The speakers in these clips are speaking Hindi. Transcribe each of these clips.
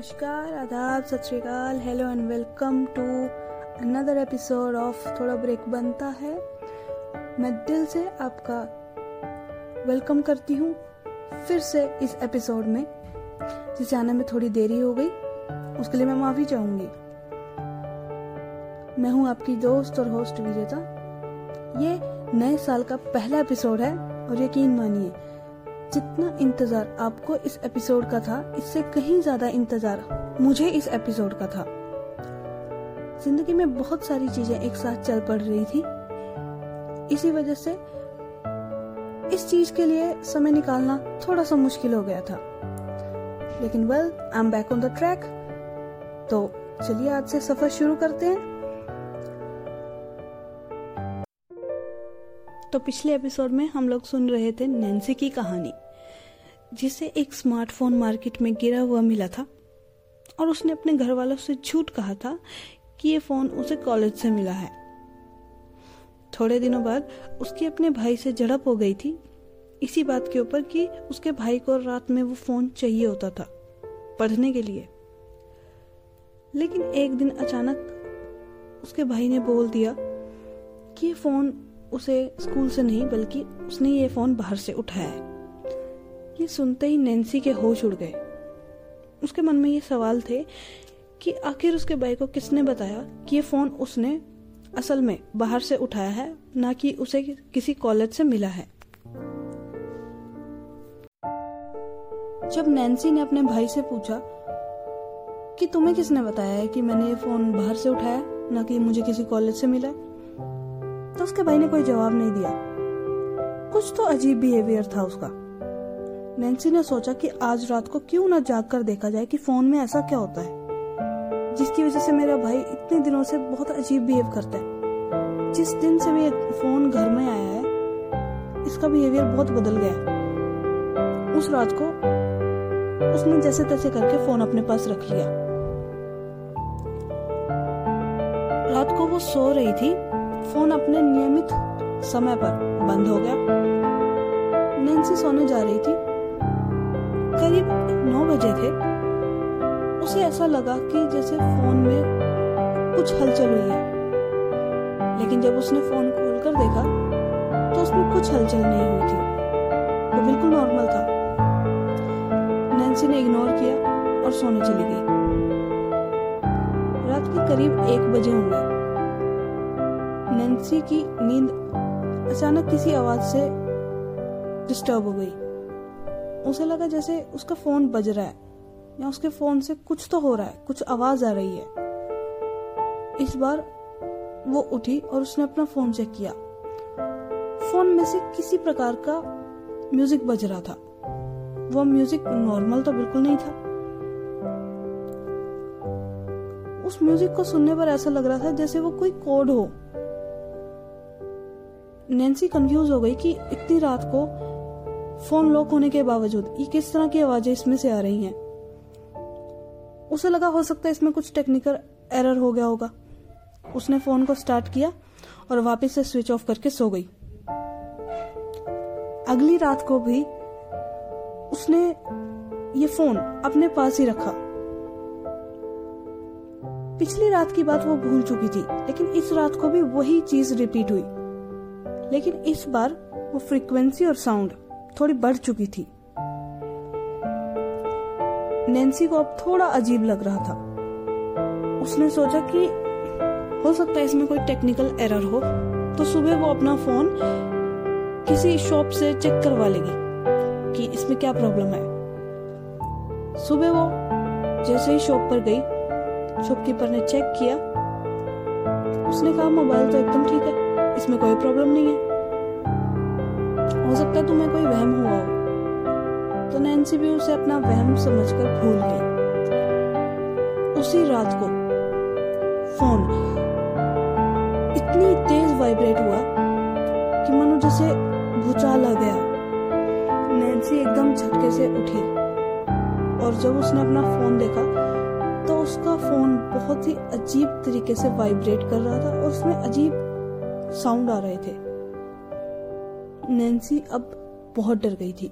नमस्कार, आदाब, सत श्रीकाल, hello and welcome to another episode of थोड़ा ब्रेक बनता है। मैं दिल से आपका वेलकम करती हूँ फिर से इस एपिसोड में, जिसे आने में थोड़ी देरी हो गई, उसके लिए मैं माफ़ी चाहूँगी। मैं हूँ आपकी दोस्त और होस्ट विजेता। ये नए साल का पहला एपिसोड है और यकीन मानिए जितना इंतज़ार आपको इस एपिसोड का था, इससे कहीं ज़्यादा इंतज़ार मुझे इस एपिसोड का था। ज़िंदगी में बहुत सारी चीज़ें एक साथ चल पड़ रही थी। इसी वजह से इस चीज़ के लिए समय निकालना थोड़ा सा मुश्किल हो गया था। लेकिन well I am back on the track तो चलिए आज से सफ़र शुरू करते हैं। तो पिछले एपिसोड में हम लोग सुन रहे थे नैन्सी की कहानी, जिसे एक स्मार्टफ़ोन मार्केट में गिरा हुआ मिला था और उसने अपने घर वालों से झूठ कहा था कि ये फ़ोन उसे कॉलेज से मिला है। थोड़े दिनों बाद उसकी अपने भाई से झड़प हो गई थी। इसी बात के ऊपर कि उसके भाई को रात में वो फ़ोन चाहिए होता था पढ़ने के लिए। लेकिन एक दिन अचानक उसके भाई ने बोल दिया कि ये फ़ोन उसे स्कूल से नहीं, बल्कि उसने ये फ़ोन बाहर से उठाया। है ये सुनते ही नैन्सी के होश उड़ गए। उसके मन में ये सवाल थे कि आखिर उसके भाई को किसने बताया कि ये फ़ोन उसने असल में बाहर से उठाया है, ना कि उसे किसी कॉलेज से मिला है? जब नैन्सी ने अपने भाई से पूछा कि तुम्हें किसने बताया है कि मैंने ये फ़ोन बाहर से उठाया, ना कि मुझे किसी कॉलेज से मिला तो उसके भाई ने कोई जवाब नहीं दिया। कुछ तो अजीब बिहेवियर था उसका। नैन्सी ने सोचा कि आज रात को क्यों ना जाग कर देखा जाए कि फ़ोन में ऐसा क्या होता है। जिसकी वजह से मेरा भाई इतने दिनों से बहुत अजीब बिहेव करता है। जिस दिन से भी फ़ोन घर में आया है, इसका बिहेवियर बहुत बदल गया उस रात को उसने जैसे तैसे करके फ़ोन अपने पास रख लिया। रात को वो सो रही थी। फ़ोन अपने नियमित समय पर बंद हो गया। नैन्सी सोने जा रही थी। करीब नौ बजे थे। उसे ऐसा लगा कि जैसे फ़ोन में कुछ हलचल हुई है। लेकिन जब उसने फ़ोन खोलकर देखा तो उसमें कुछ हलचल नहीं हुई थी। वो बिल्कुल नॉर्मल था। नैन्सी ने इग्नोर किया और सोने चली गई। रात के करीब एक बजे होंगे। नैन्सी की नींद अचानक किसी आवाज़ से डिस्टर्ब हो गई। उसे लगा जैसे उसका फ़ोन बज रहा है, या उसके फ़ोन से कुछ तो हो रहा है, कुछ आवाज़ आ रही है। इस बार वो उठी और उसने अपना फ़ोन चेक किया। फ़ोन में से किसी प्रकार का म्यूज़िक बज रहा था। वो म्यूज़िक नॉर्मल तो बिल्कुल नहीं था। उस म्यूज़िक को सुनने पर ऐसा लग रहा था जैसे वो कोई कोड हो। नैन्सी कंफ्यूज हो गई कि इतनी रात को फ़ोन लॉक होने के बावजूद ये किस तरह की आवाज़ें इसमें से आ रही हैं? उसे लगा हो सकता है इसमें कुछ टेक्निकल एरर हो गया होगा। उसने फ़ोन को स्टार्ट किया और वापस से स्विच ऑफ़ करके सो गई। अगली रात को भी उसने ये फ़ोन अपने पास ही रखा। पिछली रात की बात वो भूल चुकी थी, लेकिन इस रात को भी वही चीज़ रिपीट हुई। लेकिन इस बार वो फ्रीक्वेंसी और साउंड थोड़ी बढ़ चुकी थी। नैन्सी को अब थोड़ा अजीब लग रहा था। उसने सोचा कि हो सकता है इसमें कोई टेक्निकल एरर हो तो सुबह वो अपना फ़ोन किसी शॉप से चेक करवा लेगी कि इसमें क्या प्रॉब्लम है। सुबह वो जैसे ही शॉप पर गई शॉपकीपर ने चेक किया। उसने कहा, मोबाइल तो एकदम ठीक है। इसमें कोई प्रॉब्लम नहीं है। हो सकता है तुम्हें कोई वहम हुआ हो। तो नैन्सी भी उसे अपना वहम समझकर भूल गई। उसी रात को फ़ोन इतनी तेज वाइब्रेट हुआ कि मानो जैसे भूचाल आ गया। नैन्सी एकदम झटके से उठी और जब उसने अपना फ़ोन देखा तो उसका फ़ोन बहुत ही अजीब तरीके से वाइब्रेट कर रहा था और उसमें अजीब साउंड आ रहे थे। नैन्सी अब बहुत डर गई थी।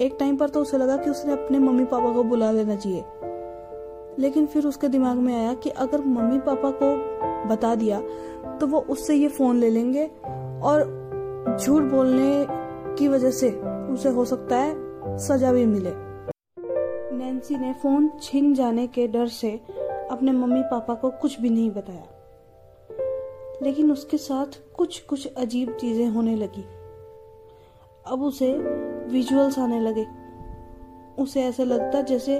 एक टाइम पर तो उसे लगा कि उसने अपने मम्मी पापा को बुला लेना चाहिए। लेकिन फिर उसके दिमाग में आया कि अगर मम्मी पापा को बता दिया तो वो उससे ये फ़ोन ले लेंगे और झूठ बोलने की वजह से उसे हो सकता है सजा भी मिले। नैन्सी ने फ़ोन छिन जाने के डर से अपने मम्मी पापा को कुछ भी नहीं बताया। लेकिन उसके साथ कुछ कुछ अजीब चीज़ें होने लगी। अब उसे विजुअल्स आने लगे। उसे ऐसा लगता जैसे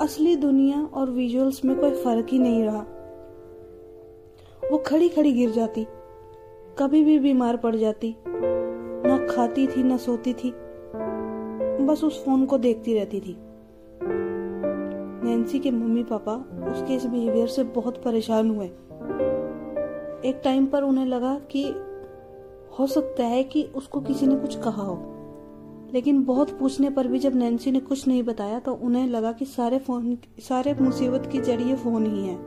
असली दुनिया और विजुअल्स में कोई फ़र्क ही नहीं रहा। वो खड़ी खड़ी गिर जाती। कभी भी बीमार पड़ जाती। ना खाती थी, ना सोती थी। बस उस फ़ोन को देखती रहती थी। नैन्सी के मम्मी पापा उसके इस बिहेवियर से बहुत परेशान हुए। एक टाइम पर उन्हें लगा कि हो सकता है कि उसको किसी ने कुछ कहा हो। लेकिन बहुत पूछने पर भी जब नैन्सी ने कुछ नहीं बताया तो उन्हें लगा कि सारे फ़ोन, सारे मुसीबत की जड़ ये फ़ोन ही है।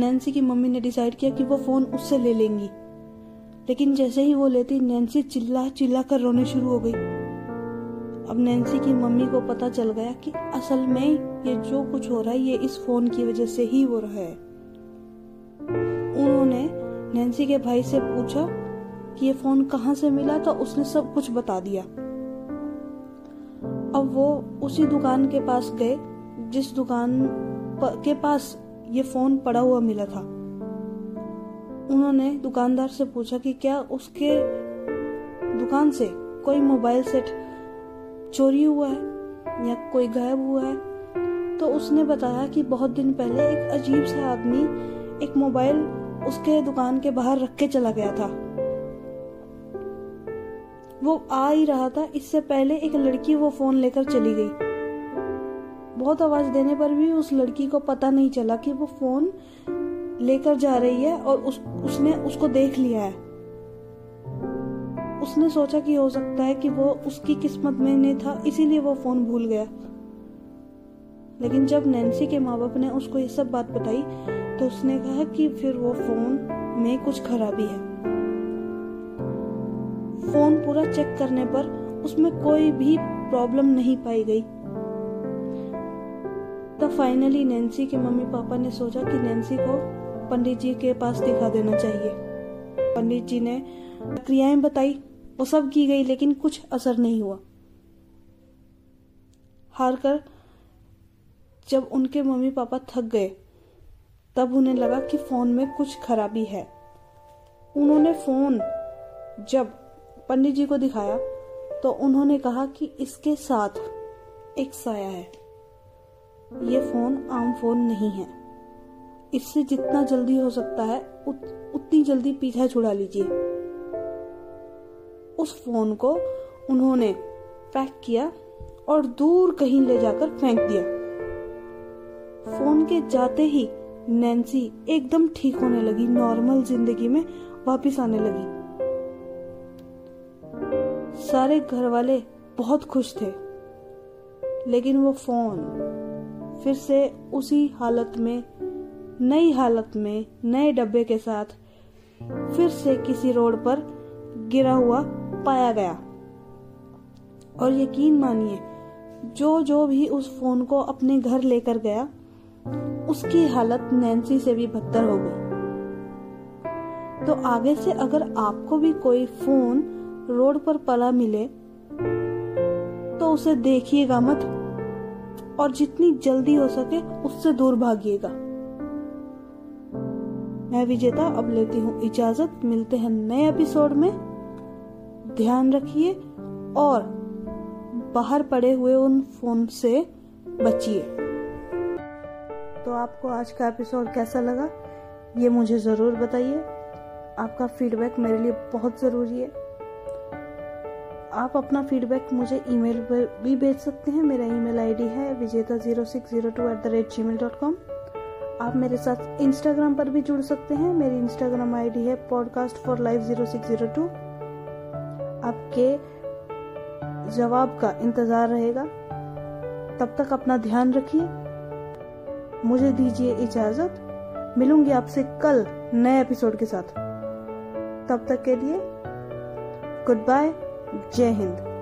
नैन्सी की मम्मी ने डिसाइड किया कि वो फ़ोन उससे ले लेंगी। लेकिन जैसे ही वो लेती नैन्सी चिल्ला चिल्ला कर रोने शुरू हो गई। अब नैन्सी की मम्मी को पता चल गया कि असल में ये जो कुछ हो रहा है, ये इस फ़ोन की वजह से ही हो रहा है। नैन्सी के भाई से पूछा कि ये फ़ोन कहाँ से मिला तो उसने सब कुछ बता दिया। अब वो उसी दुकान के पास गए, जिस दुकान के पास ये फ़ोन पड़ा हुआ मिला था। उन्होंने दुकानदार से पूछा कि क्या उसके दुकान से कोई मोबाइल सेट चोरी हुआ है या कोई गायब हुआ है? तो उसने बताया कि बहुत दिन पहले एक अजीब सा आदमी एक मोबाइल उसके दुकान के बाहर रख के चला गया था। वो आ ही रहा था। इससे पहले एक लड़की वो फ़ोन लेकर चली गई। बहुत आवाज़ देने पर भी उस लड़की को पता नहीं चला कि वो फ़ोन लेकर जा रही है और उस, उसने उसको देख लिया है। उसने सोचा कि हो सकता है कि वो उसकी किस्मत में नहीं था, इसीलिए वो फ़ोन भूल गया। लेकिन जब नैन्सी के माँ बाप ने उसको ये सब बात बताई तो उसने कहा कि फिर वो फ़ोन में कुछ खराबी है। फ़ोन पूरा चेक करने पर उसमें कोई भी प्रॉब्लम नहीं पाई गई। तब फाइनली नैन्सी के मम्मी पापा ने सोचा कि नैन्सी को पंडित जी के पास दिखा देना चाहिए। पंडित जी ने क्रियाएँ बताई, वो सब की गई, लेकिन कुछ असर नहीं हुआ। हार कर जब उनके मम्मी पापा थक गए तब उन्हें लगा कि फ़ोन में कुछ खराबी है। उन्होंने फ़ोन जब पंडित जी को दिखाया तो उन्होंने कहा कि इसके साथ एक साया है। ये फ़ोन आम फ़ोन नहीं है। इससे जितना जल्दी हो सकता है उत, उतनी जल्दी पीछा छुड़ा लीजिए। उस फ़ोन को उन्होंने पैक किया और दूर कहीं ले जाकर फेंक दिया। फ़ोन के जाते ही नैन्सी एकदम ठीक होने लगी, नॉर्मल ज़िंदगी में वापस आने लगी। सारे घर वाले बहुत खुश थे, लेकिन वो फ़ोन फिर से उसी हालत में, नई हालत में, नए डब्बे के साथ फिर से किसी रोड पर गिरा हुआ पाया गया। और यकीन मानिए, जो जो भी उस फ़ोन को अपने घर लेकर गया उसकी हालत नैन्सी से भी बदतर हो गई। तो आगे से अगर आपको भी कोई फ़ोन रोड पर पला मिले तो उसे देखिएगा मत, और जितनी जल्दी हो सके उससे दूर भागिएगा। मैं विजेता, अब लेती हूँ इजाज़त। मिलते हैं नए एपिसोड में। ध्यान रखिए, और बाहर पड़े हुए उन फ़ोन से बचिए। तो आपको आज का एपिसोड कैसा लगा, ये मुझे ज़रूर बताइए। आपका फीडबैक मेरे लिए बहुत ज़रूरी है। आप अपना फीडबैक मुझे ईमेल पर भी भेज सकते हैं। मेरा ईमेल आईडी है Vijeta zero six zero two at the rate Gmail dot com आप मेरे साथ इंस्टाग्राम पर भी जुड़ सकते हैं। मेरी इंस्टाग्राम आईडी है podcast for life zero six zero two आपके जवाब का इंतज़ार रहेगा। तब तक अपना ध्यान रखिए। मुझे दीजिए इजाज़त। मिलूँगी आपसे कल नए एपिसोड के साथ। तब तक के लिए गुड बाय जय हिंद।